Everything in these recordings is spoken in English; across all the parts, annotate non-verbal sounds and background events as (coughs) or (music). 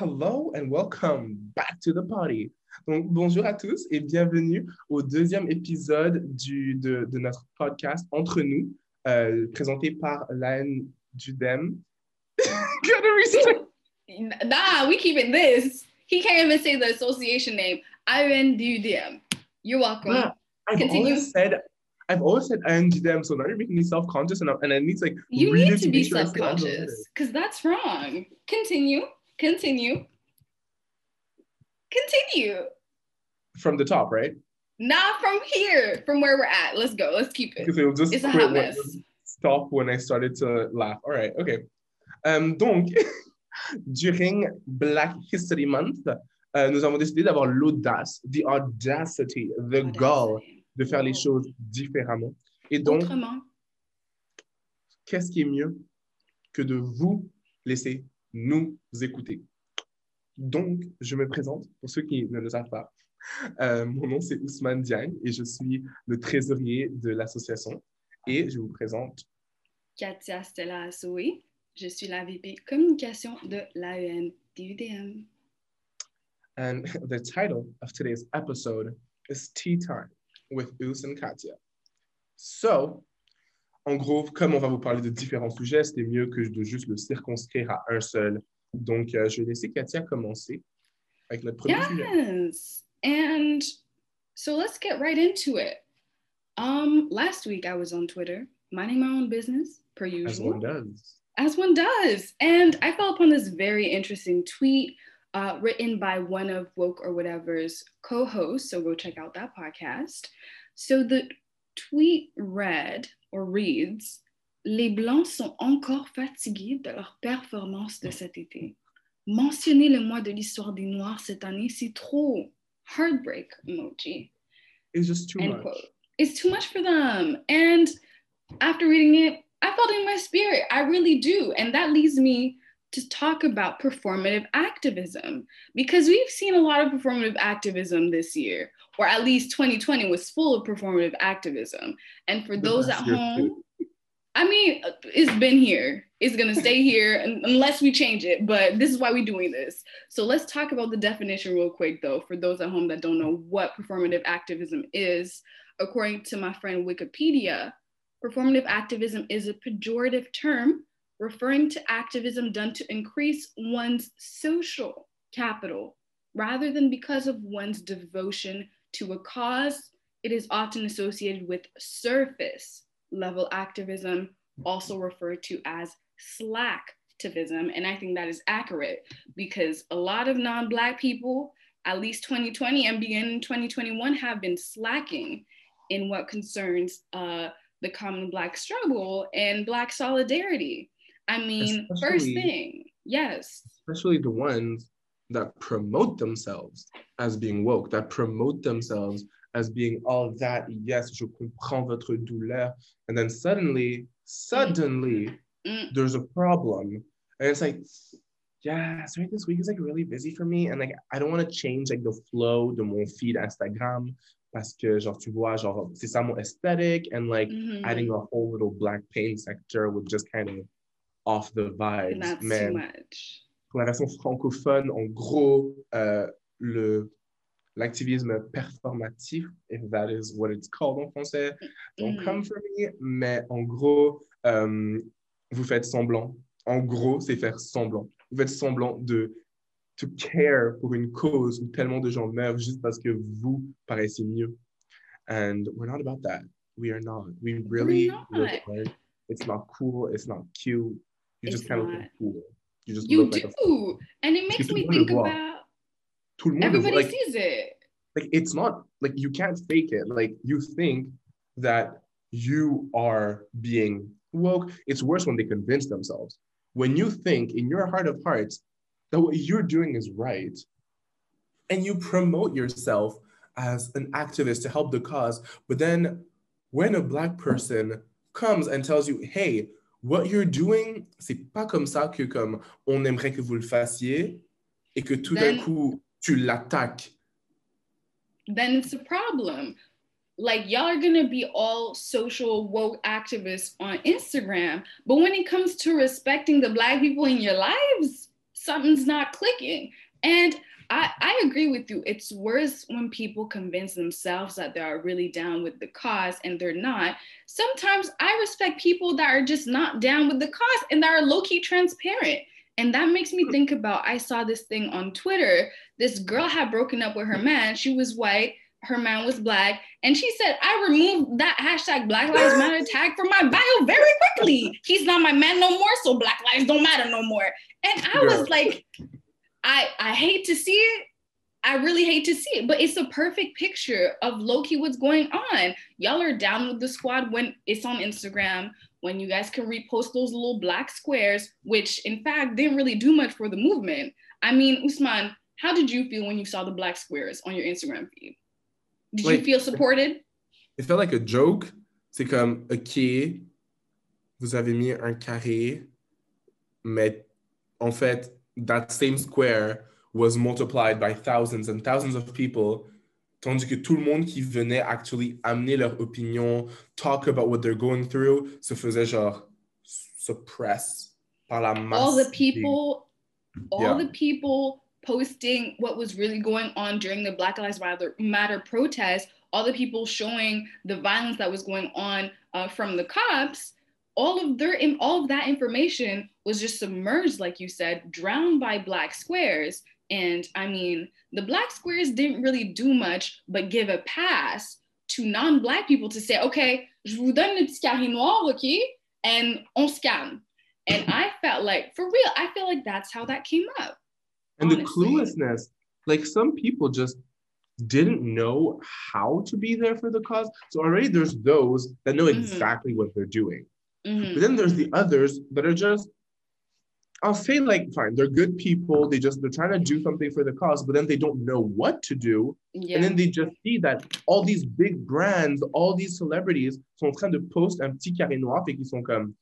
Hello, and welcome back to the party. Donc, bonjour à tous et bienvenue au deuxième épisode du, de, de notre podcast Entre nous, euh, présenté par Lan Judem. (laughs) Nah, we keeping this. He can't even say the association name. Iron Dudem. You're welcome. Yeah, I've Continue. always said I've always said Iron Judem, so now you're making me self-conscious and, I- and I need to like You really need to be sure I say all the self-conscious letters. because that's wrong. Continue. Continue. Continue. from the top, right? Not from here, from where we're at. Let's go. Let's keep it. Because it'll just It's a hot when- stop when I started to laugh. All right, okay. Euh, donc, (laughs) during Black History Month, euh, nous avons décidé d'avoir l'audace, the audacity, the gall de faire les choses différemment. Et donc, qu'est-ce qui est mieux que de vous laisser nous écouter? Donc, je me présente pour ceux qui ne le savent pas. Euh, mon nom, c'est Ousmane Diagne et je suis le trésorier de l'association. Et je vous présente Katia Stella Assoui. Je suis la VP communication de l'AEN DUDM. And the title of today's episode is Tea Time with Us and Katia. So, en gros, comme on va vous parler de différents sujets, c'était mieux que de juste le circonscrire à un seul. Donc, euh, je vais laisser Katya commencer avec le premier sujet. Yes. And so let's get right into it. Um, last week I was on Twitter, minding my own business, per usual. As one does. as one does. And I fell upon this very interesting tweet uh, written by one of Woke or Whatever's co hosts. So go check out that podcast. So the tweet read or reads Les Blancs sont encore fatigués de leur performance de cet été. Mentionner le mois de l'histoire des Noirs cette année, c'est trop. Heartbreak emoji It's just too end much. quote. It's too much for them. And after reading it, I felt in my spirit. I really do. And that leads me to talk about performative activism because we've seen a lot of performative activism this year, or at least 2020 was full of performative activism. And for those at home, I mean, it's been here. It's gonna stay here unless we change it. But this is why we're doing this. So let's talk about the definition real quick, though, for those at home that don't know what performative activism is. According to my friend Wikipedia, performative activism is a pejorative term referring to activism done to increase one's social capital rather than because of one's devotion to a cause. It is often associated with surface level activism, also referred to as slacktivism. And I think that is accurate because a lot of non Black people, at least 2020 and beginning 2021, have been slacking in what concerns uh, the common Black struggle and Black solidarity. I mean, first thing, yes. especially the ones that promote themselves as being woke, that promote themselves as being all that, yes, je comprends votre douleur. And then suddenly, suddenly, Mm. there's a problem. And it's like, yeah, sorry, this week is like really busy for me. And like, I don't want to change like the flow de mon feed Instagram parce que, genre, tu vois, genre, c'est ça mon aesthetic. And like, Mhm. adding a whole little black pain sector would just kind of off the vibes. Too much. pour la version francophone, en gros, euh, le, l'activisme performatif, if that is what it's called en français, don't Mhm. come for me, mais en gros, euh, vous faites semblant. En gros, c'est faire semblant. Vous faites semblant de to care pour une cause où tellement de gens meurent juste parce que vous paraissez mieux. And we're not about that. We are not. We really not. work hard. It's not cool. It's not cute. You just kind of look cool. You just You look like a do. And it makes me tout le monde le think about tout le monde everybody like, sees it. like it's not like you can't fake it like you think that you are being woke it's worse when they convince themselves when you think in your heart of hearts that what you're doing is right and you promote yourself as an activist to help the cause but then when a black person comes and tells you hey what you're doing c'est pas comme ça que comme on aimerait que vous le fassiez et que tout d'un coup tu l'attaques then it's a problem. Like y'all are gonna be all social woke activists on Instagram, but when it comes to respecting the black people in your lives, something's not clicking. And I, I agree with you. It's worse when people convince themselves that they are really down with the cause and they're not. Sometimes I respect people that are just not down with the cause and that are low key transparent. And that makes me think about I saw this thing on Twitter. This girl had broken up with her man. She was white, her man was black. And she said, I removed that hashtag Black Lives Matter tag from my bio very quickly. He's not my man no more, so Black Lives don't matter no more. And I was like, I I hate to see it. I really hate to see it, but it's a perfect picture of Loki what's going on. Y'all are down with the squad when it's on Instagram, when you guys can repost those little black squares, which in fact didn't really do much for the movement. I mean, Ousmane, how did you feel when you saw the black squares on your Instagram feed? Did like, you feel supported? It felt like a joke. C'est comme, OK, vous avez mis un carré, mais en fait, that same square was multiplied by thousands and thousands of people, tandis que tout le monde qui venait actually amener leur opinion, talk about what they're going through, se faisait genre suppress par la masse. All the people, all yeah. the people posting what was really going on during the Black Lives Matter protest, all the people showing the violence that was going on uh, from the cops all of their all of that information was just submerged like you said drowned by black squares and i mean the black squares didn't really do much but give a pass to non-black people to say okay je vous donne le petit carré noir okay and on scan and i felt like for real i feel like that's how that came up and honestly. the cluelessness like some people just didn't know how to be there for the cause so already there's those that know mm-hmm. exactly mm-hmm. what they're doing Mm-hmm. But then there's the others that are just, I'll say like, fine, they're good people. They just they're trying to do something for the cause, but then they don't know what to do. Yeah. And then they just see that all these big brands, all these celebrities sont en train de post un petit carré noir et qui sont comme,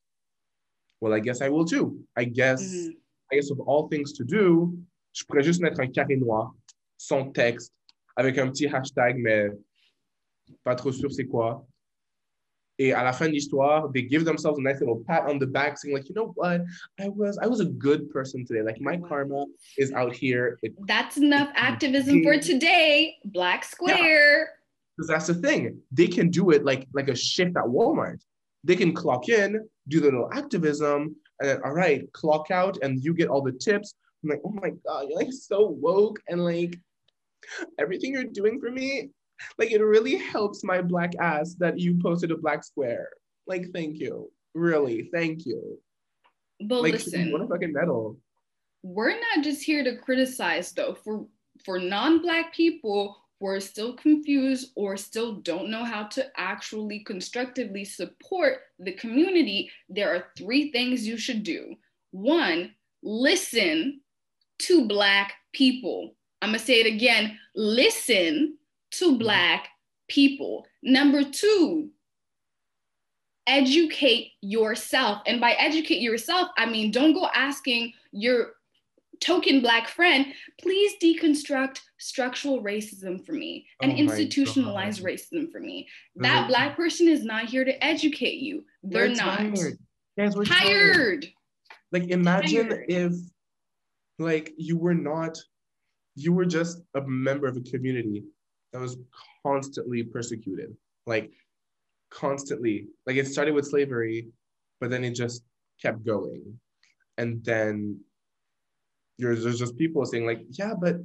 well, I guess I will too. I guess, mm-hmm. I guess of all things to do, je pourrais juste mettre un carré noir, sans texte, avec un petit hashtag, mais pas trop sûr c'est quoi. Et à la fin de l'histoire, they give themselves a nice little pat on the back, saying like, you know what, I was I was a good person today. Like my karma is out here. It, that's enough (laughs) activism for today. Black Square. Because yeah. that's the thing. They can do it like like a shift at Walmart. They can clock in, do the little activism, and then all right, clock out, and you get all the tips. I'm like, oh my god, you're like so woke and like everything you're doing for me like it really helps my black ass that you posted a black square. Like, thank you. Really, thank you. But like, listen, what a fucking medal. We're not just here to criticize though. For for non-black people who are still confused or still don't know how to actually constructively support the community, there are three things you should do. One, listen to black people. I'm gonna say it again. Listen to mm-hmm. Black people. Number two, educate yourself. And by educate yourself, I mean, don't go asking your token Black friend, please deconstruct structural racism for me and oh institutionalized racism for me. That mm-hmm. Black person is not here to educate you. They're, not. Tired. We're tired. tired. Like, imagine tired. if, like, you were not, you were just a member of a community that was constantly persecuted, like constantly. Like it started with slavery, but then it just kept going. And then there's, there's just people saying like, yeah, but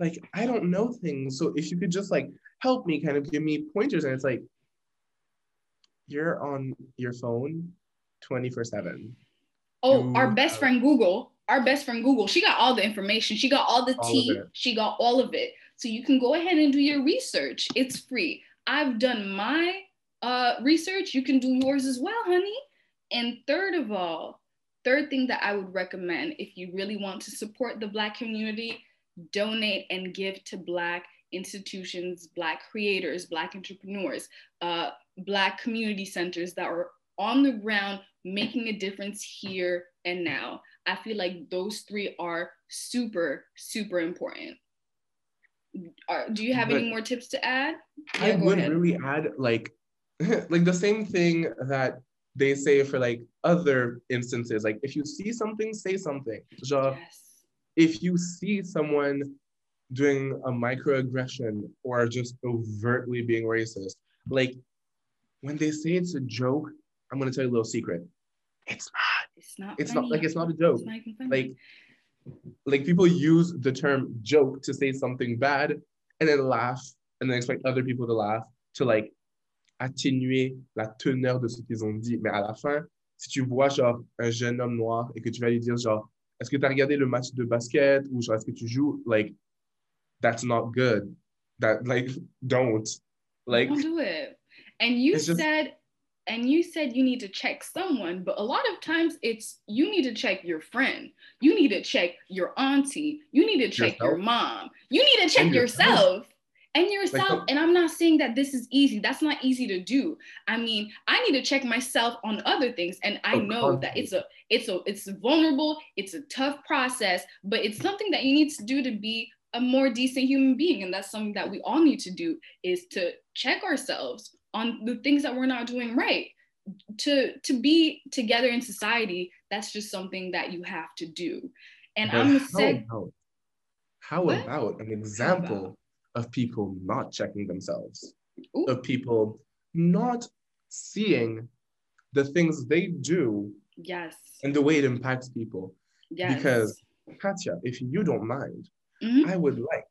like I don't know things. So if you could just like help me, kind of give me pointers, and it's like you're on your phone 24 7 oh you our best friend google our best friend google she got all the information. She got all the all tea. she got all of it so you can go ahead and do your research. It's free. I've done my uh, research. You can do yours as well, honey. And third of all, third thing that I would recommend if you really want to support the Black community, donate and give to Black institutions, Black creators, Black entrepreneurs, uh, Black community centers that are on the ground making a difference here and now. I feel like those three are super, super important are, do you have but any more tips to add? Yeah, I would ahead. really add like (laughs) like the same thing that they say for like other instances. Like if you see something, say something. Genre, yes. if you see someone doing a microaggression or just overtly being racist, like when they say it's a joke, I'm gonna tell you a little secret. It's not. It's not. It's funny. not like it's not a joke. Not. Like, like people use the term joke to say something bad and then laugh and then expect other people to laugh to like atténuer la teneur de ce qu'ils ont dit. Mais à la fin, si tu vois genre un jeune homme noir et que tu vas lui dire genre est-ce que tu as regardé le match de basket ou genre est-ce que tu joues like that's not good. That like don't like don't do it. And you It's just- said, and you said you need to check someone, but a lot of times it's you need to check your friend, you need to check your auntie, you need to check your mom, you need to check And yourself. yourself. And yourself, some- and I'm not saying that this is easy. That's not easy to do. I mean, I need to check myself on other things, and I know that it's a, it's a, it's vulnerable. It's a tough process, but it's something that you need to do to be a more decent human being, and that's something that we all need to do is to check ourselves on the things that we're not doing right. To to be together in society that's just something that you have to do. And But i'm how sick about, how about an example of people not checking themselves, Ooh. of people not seeing the things they do yes. and the way it impacts people? yes. Because Katya, if you don't mind, Mhm, I would like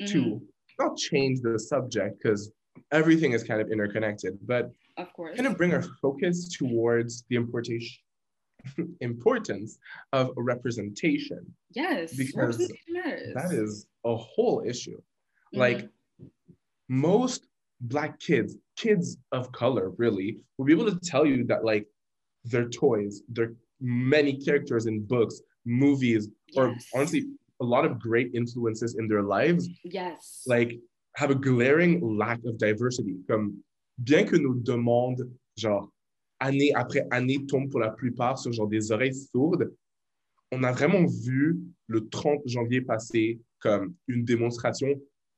mhm, to not change the subject because everything is kind of interconnected, but of course kind of bring our focus towards the importation (laughs) importance of representation. yes because representation. That is a whole issue. Mhm, Like most black kids, kids of color, really, will be able to tell you that like their toys, their many characters in books, movies, or honestly, a lot of great influences in their lives, yes like have a glaring lack of diversity. Comme bien que nos demandes, genre année après année, tombent pour la plupart sur genre des oreilles sourdes, on a vraiment vu le 30 janvier passé comme une démonstration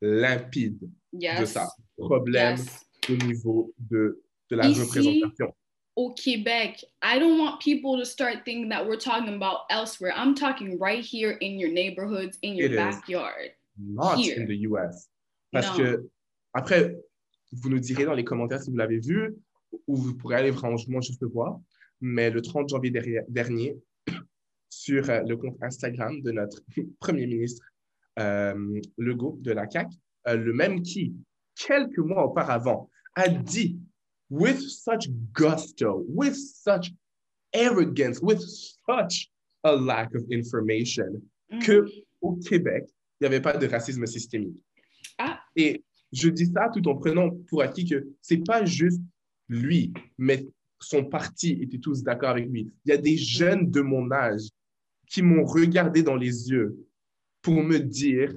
limpide yes de ça. Problème yes. au niveau de, de la Ici, représentation. au Quebec, I don't want people to start thinking that we're talking about elsewhere. I'm talking right here in your neighborhoods, in your It backyard. Not here. in the US. Parce Non. que, après, vous nous direz dans les commentaires si vous l'avez vu, ou vous pourrez aller franchement juste le voir. Mais le 30 janvier derrière- dernier, (coughs) sur euh, le compte Instagram de notre (laughs) Premier ministre euh, Legault de la CAQ, euh, le même qui, quelques mois auparavant, a dit, with such gusto, with such arrogance, with such a lack of information, que au Québec, il n'y avait pas de racisme systémique. Et je dis ça tout en prenant pour acquis que c'est pas juste lui, mais son parti était tous d'accord avec lui. Il y a des jeunes de mon âge qui m'ont regardé dans les yeux pour me dire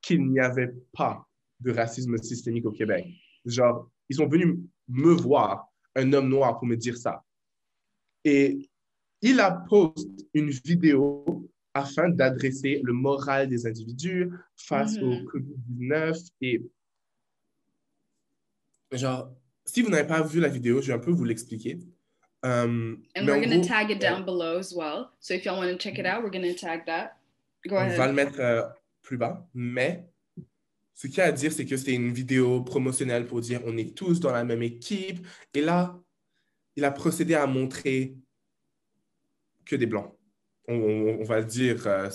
qu'il n'y avait pas de racisme systémique au Québec. Genre, ils sont venus me voir, un homme noir, pour me dire ça. Et il a posté une vidéo afin d'adresser le moral des individus face Mhm. au COVID-19. Et genre, si vous n'avez pas vu la vidéo, je vais un peu vous l'expliquer. Um, And we're gonna gros, tag it down below as well. So if y'all want to check it out, we're gonna tag that. Go on ahead. va le mettre euh, plus bas. Mais ce qu'il y a à dire, c'est que c'est une vidéo promotionnelle pour dire on est tous dans la même équipe. Et là, il a procédé à montrer que des blancs. On, va le dire euh,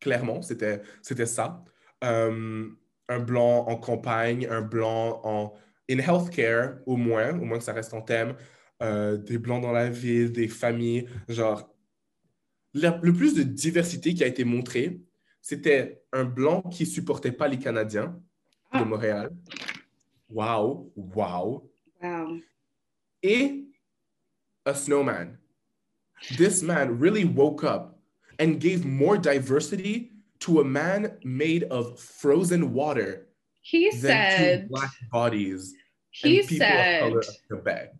clairement, c'était c'était ça. Euh, un blanc en campagne, un blanc en in healthcare, au moins, au moins que ça reste en thème. Euh, des blancs dans la ville, des familles, genre la- le plus de diversité qui a été montré, c'était un blanc qui supportait pas les Canadiens Ah. de Montréal. Wow, wow. Wow. Et a snowman. This man really woke up and gave more diversity to a man made of frozen water He said. two black bodies He and people said. of color of Quebec.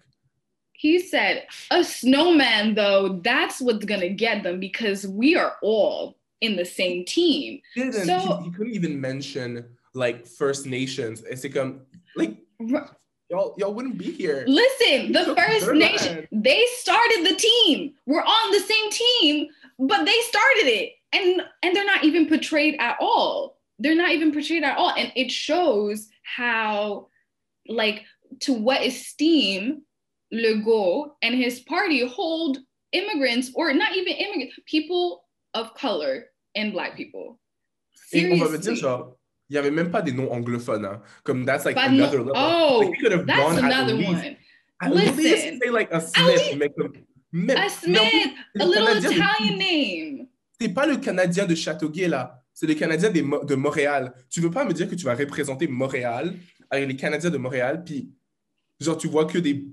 He said, a snowman, though, that's what's going to get them because we are all in the same team. Didn't, So- he, he couldn't even mention like First Nations. It's like, um, like y'all, y'all wouldn't be here. Listen, the First Nation, they started the team. We're on the same team, but they started it. and and they're not even portrayed at all they're not even portrayed at all and it shows how like to what esteem Legault and his party hold immigrants or not even immigrants people of color and black people Et oh, il y avait même pas des noms anglophones hein. comme that's like another no- level. Oh, like, he could have that's another least, one. at Listen. least say like a Smith mais comme a Smith a le little Italian name. C'est pas le Canadien de Châteauguay là. C'est le Canadien des Mo- de Montréal. Tu veux pas me dire que tu vas représenter Montréal avec les Canadiens de Montréal puis genre tu vois que des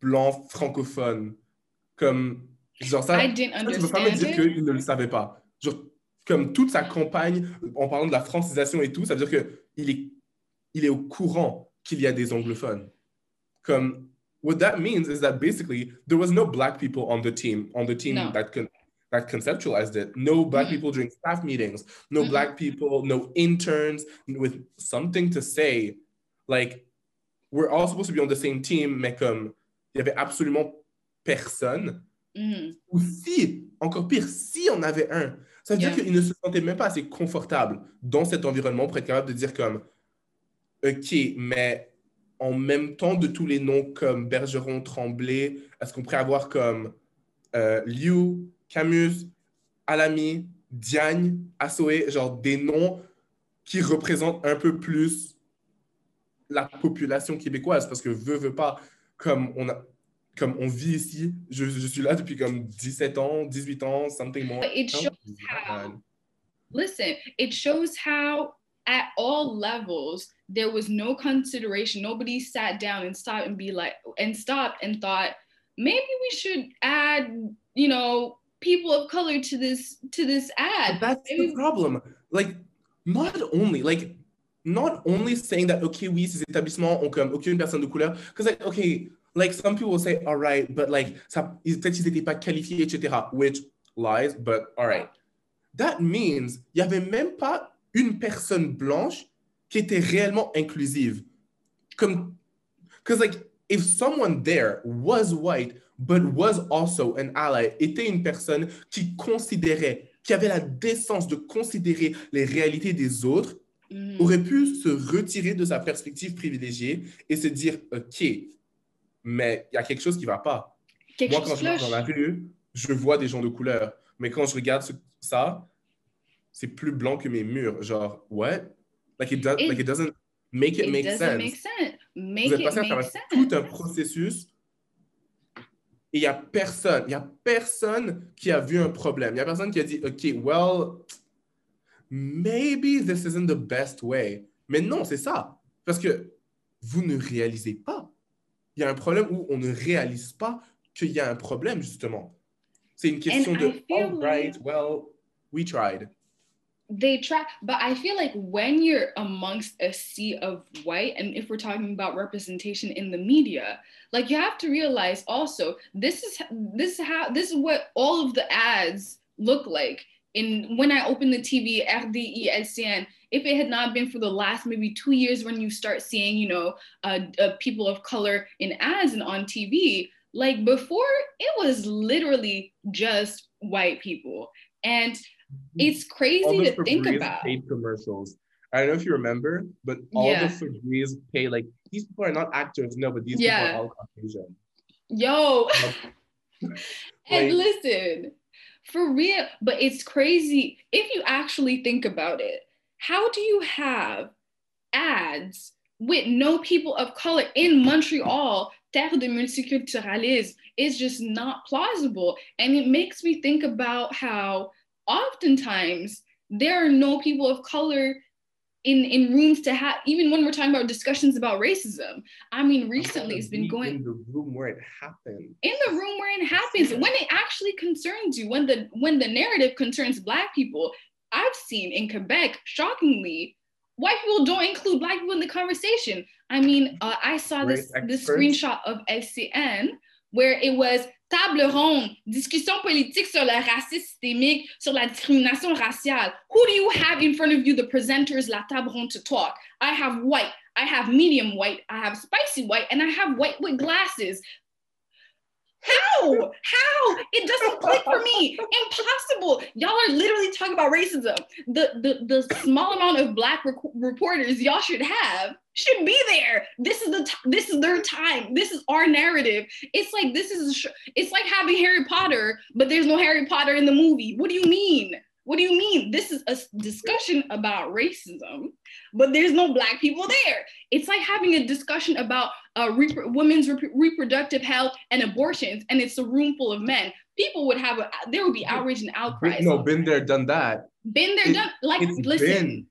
blancs francophones comme genre ça I didn't Ça, tu peux pas me understand dire it. qu'il ne le savait pas. Genre, comme toute sa campagne, en parlant de la francisation et tout, ça veut dire qu'il est, il est au courant qu'il y a des anglophones. Comme, what that means is that basically there was no black people on the team, on the team No. that con- that conceptualized it. No black Mm. people during staff meetings, no Mm-mm. black people, no interns with something to say. Like, we're all supposed to be on the same team, mais comme, il y avait absolument personne Mhm. ou si, encore pire, si on avait un, ça veut Yeah. dire qu'il ne se sentait même pas assez confortable dans cet environnement pour être capable de dire comme, OK, mais en même temps de tous les noms comme Bergeron, Tremblay, est-ce qu'on pourrait avoir comme euh, Liu, Camus, Alami, Diagne, Assoé, genre des noms qui représentent un peu plus la population québécoise? Parce que veut, veut pas, comme on a, comme on vit ici, je, je suis là depuis comme 17 ans, 18 ans, something more. It shows how listen it shows how at all levels there was no consideration nobody sat down and stopped and be like and stopped and thought maybe we should add you know people of color to this to this But ad that's Maybe- the problem. Like, not only, like, not only saying that, okay, oui, ces établissements ont comme aucune personne de couleur, because, like, okay, like, some people will say, all right, but, like, ça, ils- peut-être qu'ils n'étaient pas qualifiés, etc., which lies, but, all right. That means, il n'y avait même pas une personne blanche qui était réellement inclusive. Comme, because, like, if someone there was white, but was also an ally, était une personne qui considérait, qui avait la décence de considérer les réalités des autres, Mhm. aurait pu se retirer de sa perspective privilégiée et se dire, OK, mais il y a quelque chose qui ne va pas. Quelque Moi, quand je marche dans la rue, je vois des gens de couleur. Mais quand je regarde ce- ça, c'est plus blanc que mes murs. Genre, what? Like it, does, It- like it doesn't make it, it make doesn't sense. make sense make Vous êtes passé à travers tout un processus et il n'y a personne, il y a personne qui a vu un problème. Il y a personne qui a dit, OK, well, maybe this isn't the best way. Mais non, c'est ça. Parce que vous ne réalisez pas. Il y a un problème où on ne réalise pas qu'il y a un problème, justement. C'est une question And de, all right, well, we tried. they try but i feel like when you're amongst a sea of white and if we're talking about representation in the media like you have to realize also this is this is how this is what all of the ads look like in when i open the tv RDI LCN if it had not been for the last maybe two years when you start seeing you know uh, uh, people of color in ads and on tv like before it was literally just white people and it's all crazy the to think Febreze about. paid commercials. I don't know if you remember, but all Yeah. the Febreze pay like these people are not actors, no, but these Yeah. people are all Caucasian. Yo, (laughs) and Like- listen, for real, but it's crazy if you actually think about it. How do you have ads with no people of color in Montreal? Terre de multiculturalisme is just not plausible. And it makes me think about how oftentimes there are no people of color in, in rooms to have, even when we're talking about discussions about racism. I mean, recently it's been going in the room where it happened. in the room where it happens when it actually concerns you when the when the narrative concerns black people i've seen in quebec shockingly white people don't include black people in the conversation. I mean uh, i saw this Great this experts. screenshot of scn where it was table ronde discussion politique sur le racisme systémique sur la discrimination raciale. Who do you have in front of you the presenters la table ronde to talk? I have white I have medium white, I have spicy white, and I have white with glasses How? How? It doesn't click for me. Impossible. Y'all are literally talking about racism. The the, the small amount of black rec- reporters y'all should have should be there. This is the t- this is their time. This is our narrative. It's like this is sh- it's like having Harry Potter, but there's no Harry Potter in the movie. What do you mean? What do you mean? This is a discussion about racism, but there's no black people there. It's like having a discussion about uh, rep- women's rep- reproductive health and abortions, and it's a room full of men. People would have a there would be outrage and outcry. No, been there, done that. Been there, It- done. Like listen,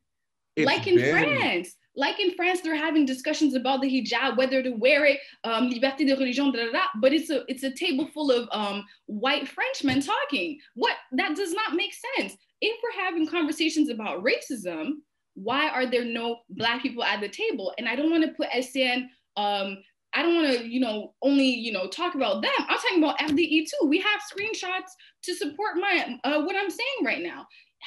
like in been. France. Like in France, they're having discussions about the hijab, whether to wear it, um, liberté de religion, da, da, da. But it's a it's a table full of um, white Frenchmen talking. What that does not make sense. If we're having conversations about racism, why are there no black people at the table? And I don't want to put SN. Um, I don't want to, you know, only you know talk about them. I'm talking about FDE too. We have screenshots to support my uh, what I'm saying right now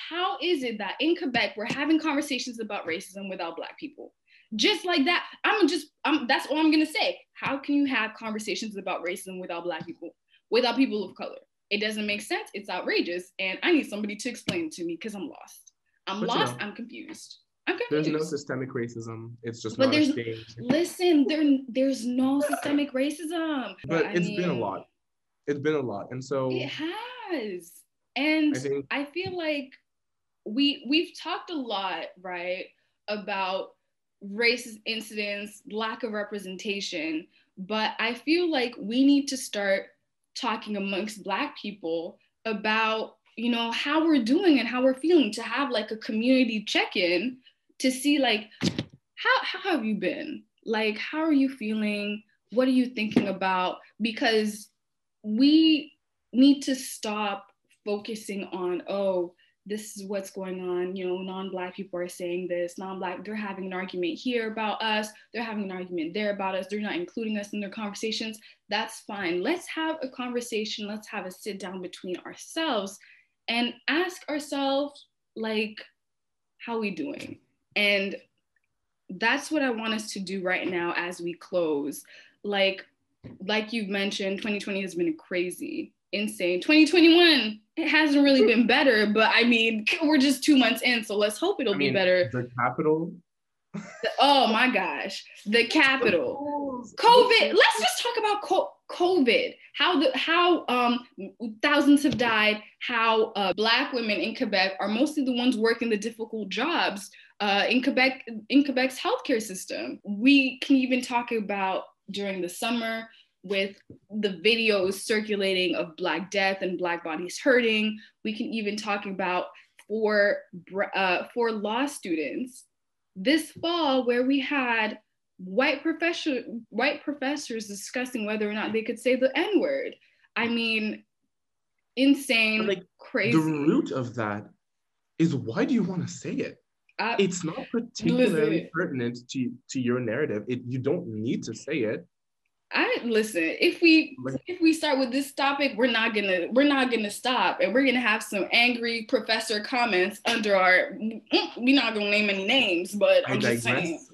how is it that in Quebec we're having conversations about racism without black people? Just like that, I'm just I'm that's all I'm gonna say. How can you have conversations about racism without black people, without people of color? It doesn't make sense. It's outrageous, and I need somebody to explain it to me because I'm lost. I'm But you lost. know, I'm confused. I'm confused. There's no systemic racism. It's just But not there's-. Listen, there there's no systemic racism. But I it's been a lot. It's been a lot. And so It has. And I think I feel like we we've talked a lot, right, about racist incidents, lack of representation, but I feel like we need to start talking amongst black people about, you know, how we're doing and how we're feeling to have like a community check-in to see like how how have you been? Like how are you feeling? What are you thinking about? Because we need to stop focusing on oh this is what's going on you know non-black people are saying this non-black they're having an argument here about us they're having an argument there about us they're not including us in their conversations that's fine. Let's have a conversation let's have a sit down between ourselves and ask ourselves like how we doing? And that's what i want us to do right now as we close. Like like you've mentioned 2020 has been crazy insane. 2021 it hasn't really been better but i mean (laughs) we're just two months in so let's hope it'll I be better. The Capitol. oh my gosh the Capitol. Covid let's just talk about co- covid. How the how um thousands have died how uh, black women in quebec are mostly the ones working the difficult jobs uh, in quebec in quebec's healthcare system. We can even talk about during the summer with the videos circulating of black death and black bodies hurting we can even talk about for uh, for law students this fall where we had white professor white professors discussing whether or not they could say the n word i mean insane like, crazy The root of that is why do you want to say it? I- It's not particularly Listen. pertinent to, to your narrative. It, you don't need to say it. I listen. If we if we start with this topic, we're not gonna we're not gonna stop, and we're gonna have some angry professor comments under our. mm, We're not gonna name any names, but I I'm just digress. saying.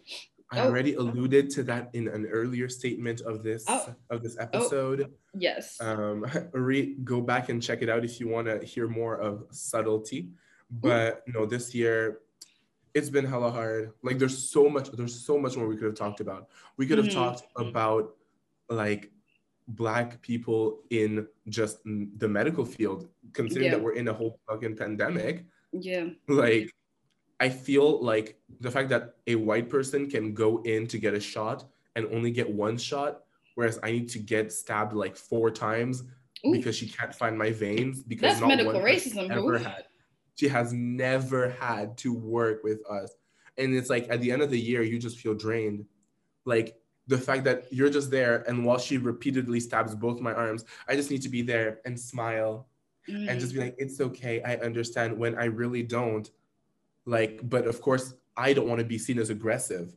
I Oh. already alluded to that in an earlier statement of this Oh. of this episode. Yes. Um, (laughs) re- go back and check it out if you want to hear more of subtlety. But no, this year it's been hella hard. Like there's so much, there's so much more we could have talked about. We could have Mhm. talked about like black people in just the medical field, considering Yeah. that we're in a whole fucking pandemic. yeah. Like I feel like the fact that a white person can go in to get a shot and only get one shot, whereas I need to get stabbed like four times Ooh. because she can't find my veins because That's not medical one racism, ever had. She has never had to work with us. And it's like at the end of the year, you just feel drained. Like the fact that you're just there and while she repeatedly stabs both my arms, I just need to be there and smile and Mm. just be like, it's okay, I understand when I really don't. Like, but of course, I don't want to be seen as aggressive.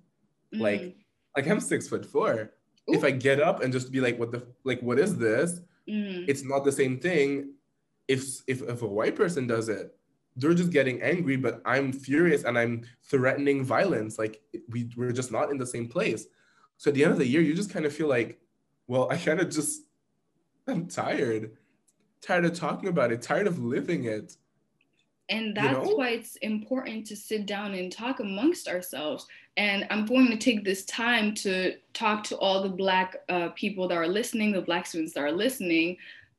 Mm. Like, like I'm six foot four. If I get up and just be like, what the like, what is this? Mm. It's not the same thing. If if if a white person does it, they're just getting angry, but I'm furious and I'm threatening violence. Like we we're just not in the same place. So at the end of the year, you just kind of feel like, well, I kind of just I'm tired. Tired of talking about it, tired of living it. And that's you know? why it's important to sit down and talk amongst ourselves. And I'm going to take this time to talk to all the Black uh, people that are listening, the Black students that are listening.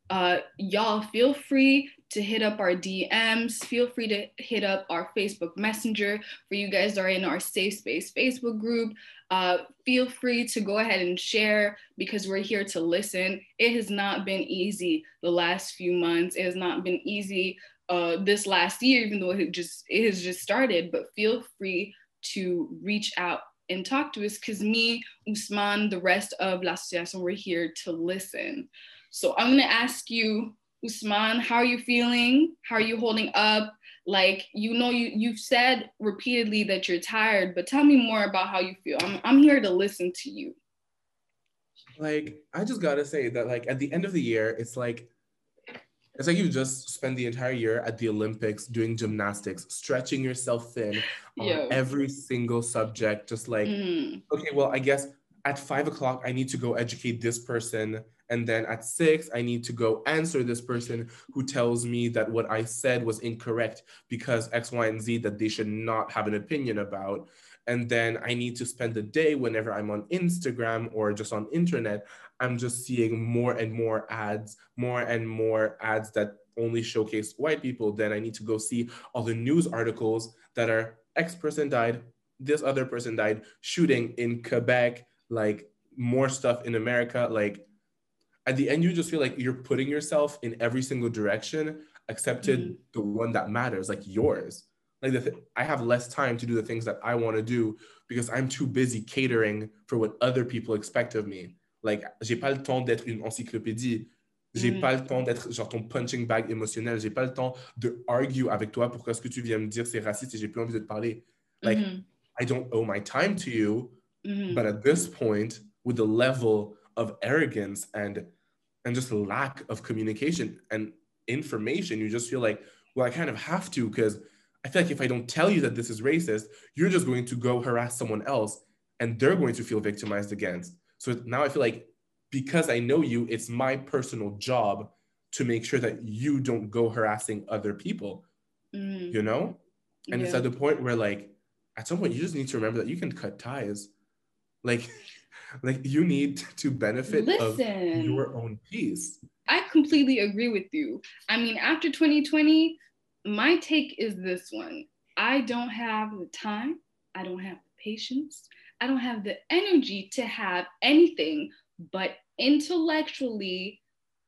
Uh, y'all feel free to hit up our DMs. Feel free to hit up our Facebook Messenger for you guys that are in our Safe Space Facebook group. Uh, feel free to go ahead and share because we're here to listen. It has not been easy the last few months. It has not been easy uh, this last year, even though it just it has just started. But feel free to reach out and talk to us because me, Ousmane, the rest of La Association, we're here to listen. So I'm gonna ask you Ousmane, how are you feeling? How are you holding up? Like you know, you you've said repeatedly that you're tired, but tell me more about how you feel. I'm I'm here to listen to you. Like I just gotta say that like at the end of the year, it's like it's like you just spend the entire year at the Olympics doing gymnastics, stretching yourself thin on every single subject. Just like, mm. okay, well, I guess at five o'clock, I need to go educate this person and then at six, I need to go answer this person who tells me that what I said was incorrect because X, Y, and Z that they should not have an opinion about. And then I need to spend the day whenever I'm on Instagram or just on internet, I'm just seeing more and more ads, more and more ads that only showcase white people. Then I need to go see all the news articles that are X person died, this other person died, shooting in Quebec, like more stuff in America. Like at the end you just feel like you're putting yourself in every single direction excepted mm-hmm. the one that matters like yours like the th- i have less time to do the things that i want to do because i'm too busy catering for what other people expect of me like j'ai pas le temps d'être une encyclopédie j'ai mm. pas le temps d'être genre ton punching bag émotionnel j'ai pas le temps de argue avec toi pourquoi ce que tu viens me dire c'est raciste et j'ai plus envie de te parler like mm-hmm. i don't owe my time to you mm-hmm. but at this point with the level of arrogance and and just lack of communication and information, you just feel like, well, I kind of have to because I feel like if I don't tell you that this is racist, you're just going to go harass someone else and they're going to feel victimized against. So now I feel like because I know you, it's my personal job to make sure that you don't go harassing other people, mm. you know? And yeah. it's at the point where, like, at some point, you just need to remember that you can cut ties. Like, like you need to benefit Listen, of your own peace. I completely agree with you. I mean, after 2020, my take is this one. I don't have the time, I don't have the patience, I don't have the energy to have anything but intellectually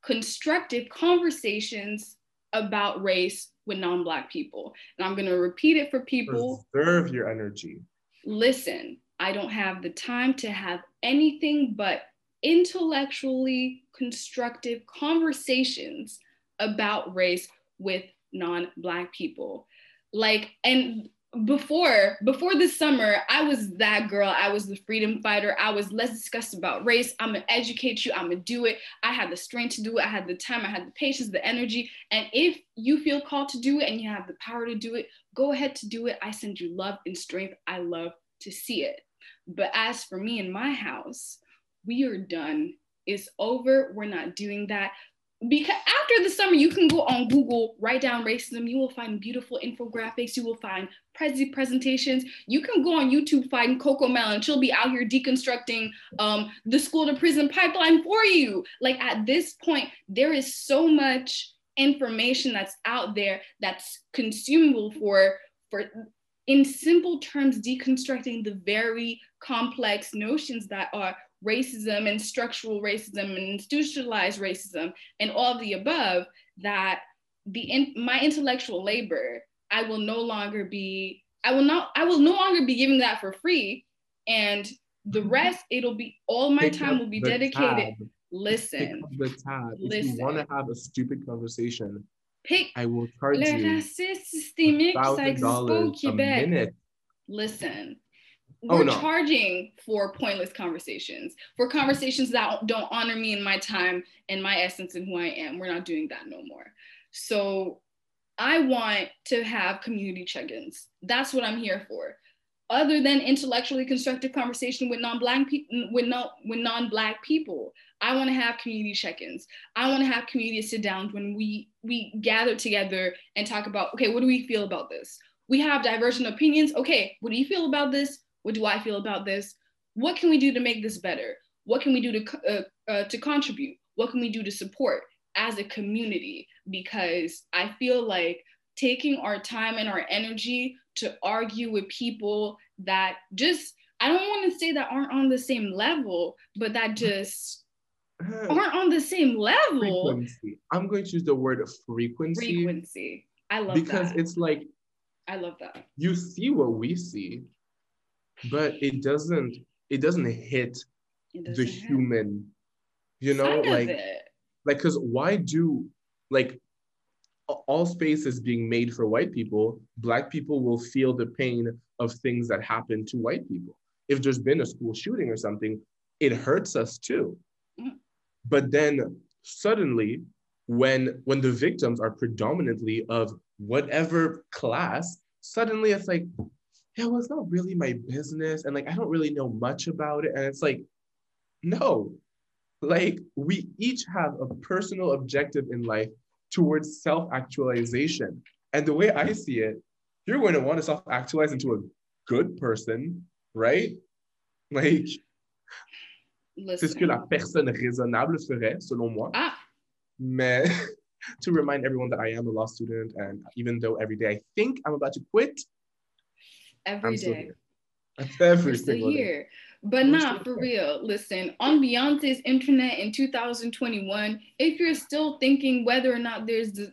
constructive conversations about race with non-black people. And I'm going to repeat it for people. Preserve your energy. Listen, I don't have the time to have anything but intellectually constructive conversations about race with non-black people. Like and before before this summer i was that girl. I was the freedom fighter. I was let's discuss about race. I'm gonna educate you. I'm gonna do it. I had the strength to do it. I had the time. I had the patience the energy. And if you feel called to do it and you have the power to do it go ahead to do it. I send you love and strength. I love to see it but as for me in my house, we are done. It's over. We're not doing that. Because after the summer, you can go on Google, write down racism. You will find beautiful infographics. You will find Prezi presentations. You can go on YouTube, find Cocomelon. She'll be out here deconstructing um, the school to prison pipeline for you. Like at this point, there is so much information that's out there that's consumable for for in simple terms, deconstructing the very complex notions that are racism and structural racism and institutionalized racism and all the above, that the in, my intellectual labor, I will no longer be, I will not, I will no longer be giving that for free. And the mm-hmm. rest, it'll be all my Pick time will be dedicated. Tab. Listen. The tab. Listen. If you want to have a stupid conversation, Pick I will charge le you racisme systémique, ça existe pas au Québec. Listen, oh, we're oh, no. charging for pointless conversations, for conversations that don't honor me and my time and my essence and who I am. We're not doing that no more. So I want to have community check-ins. That's what I'm here for. Other than intellectually constructive conversation with non-black people with no with non-black people. I want to have community check-ins. I want to have community sit downs when we we gather together and talk about okay what do we feel about this? We have divergent opinions. Okay what do you feel about this? What do i feel about this? What can we do to make this better? What can we do to uh, uh, to contribute? What can we do to support as a community? Because i feel like taking our time and our energy to argue with people that just I don't want to say that aren't on the same level, but that mm-hmm. just aren't on the same level. Frequency. I'm going to use the word frequency. Frequency. I love because that. it's like I love that. You see what we see, but it doesn't it doesn't hit it doesn't the hit. human, you know, like like because why do like all space is being made for white people, black people will feel the pain of things that happen to white people. If there's been a school shooting or something, it hurts us too. Mm. But then suddenly, when when the victims are predominantly of whatever class, suddenly it's like, yeah, well, it's not really my business, and like I don't really know much about it. And it's like, no, like we each have a personal objective in life towards self-actualization. And the way I see it, you're going to want to self-actualize into a good person, right? Like, c'est ce que la personne raisonnable ferait, selon moi. Ah. Mais (laughs) to remind everyone that I am a law student, and even though every day I think I'm about to quit, every I'm day. Every We're still here. But not for real. Listen, on Beyonce's internet in 2021, if you're still thinking whether or not there's uh,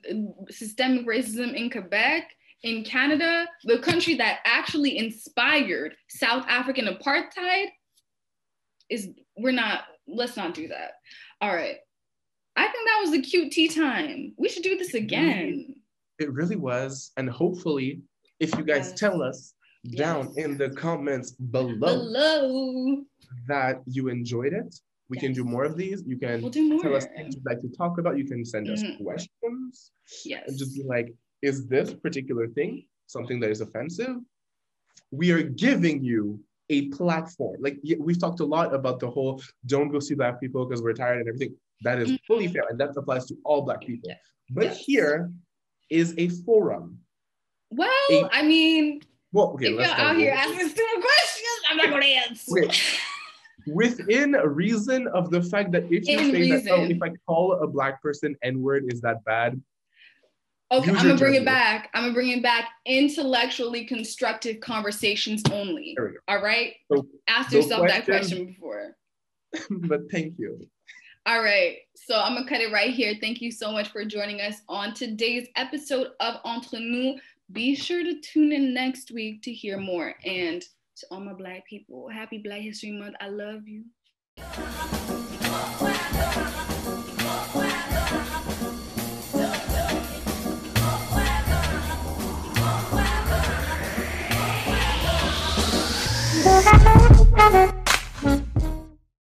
systemic racism in Quebec, in Canada, the country that actually inspired South African apartheid, is we're not, let's not do that. All right. I think that was a cute tea time. We should do this again. It really was. And hopefully, if you guys yes. tell us down in the comments below, below that you enjoyed it. We yes. can do more of these. You can we'll tell us things you'd like to talk about. You can send us mm-hmm. questions. Yes. And just be like, is this particular thing something that is offensive? We are giving you a platform. Like we've talked a lot about the whole don't go see black people because we're tired and everything. That is fully mm-hmm. fair. And that applies to all black people. Yes. But yes. here is a forum. Well, a, I mean, well, okay, you're out here asking stupid questions, I'm not going to answer. Okay. Within reason of the fact that if you In say reason. that, oh, if I call a black person N word, is that bad? Okay, I'm gonna bring it back. I'm gonna bring it back. Intellectually constructive conversations only. All right. So, Ask yourself question, that question before. (laughs) but thank you. All right. So I'm gonna cut it right here. Thank you so much for joining us on today's episode of Entre Nous be sure to tune in next week to hear more. And to all my Black people, happy Black History Month. I love you.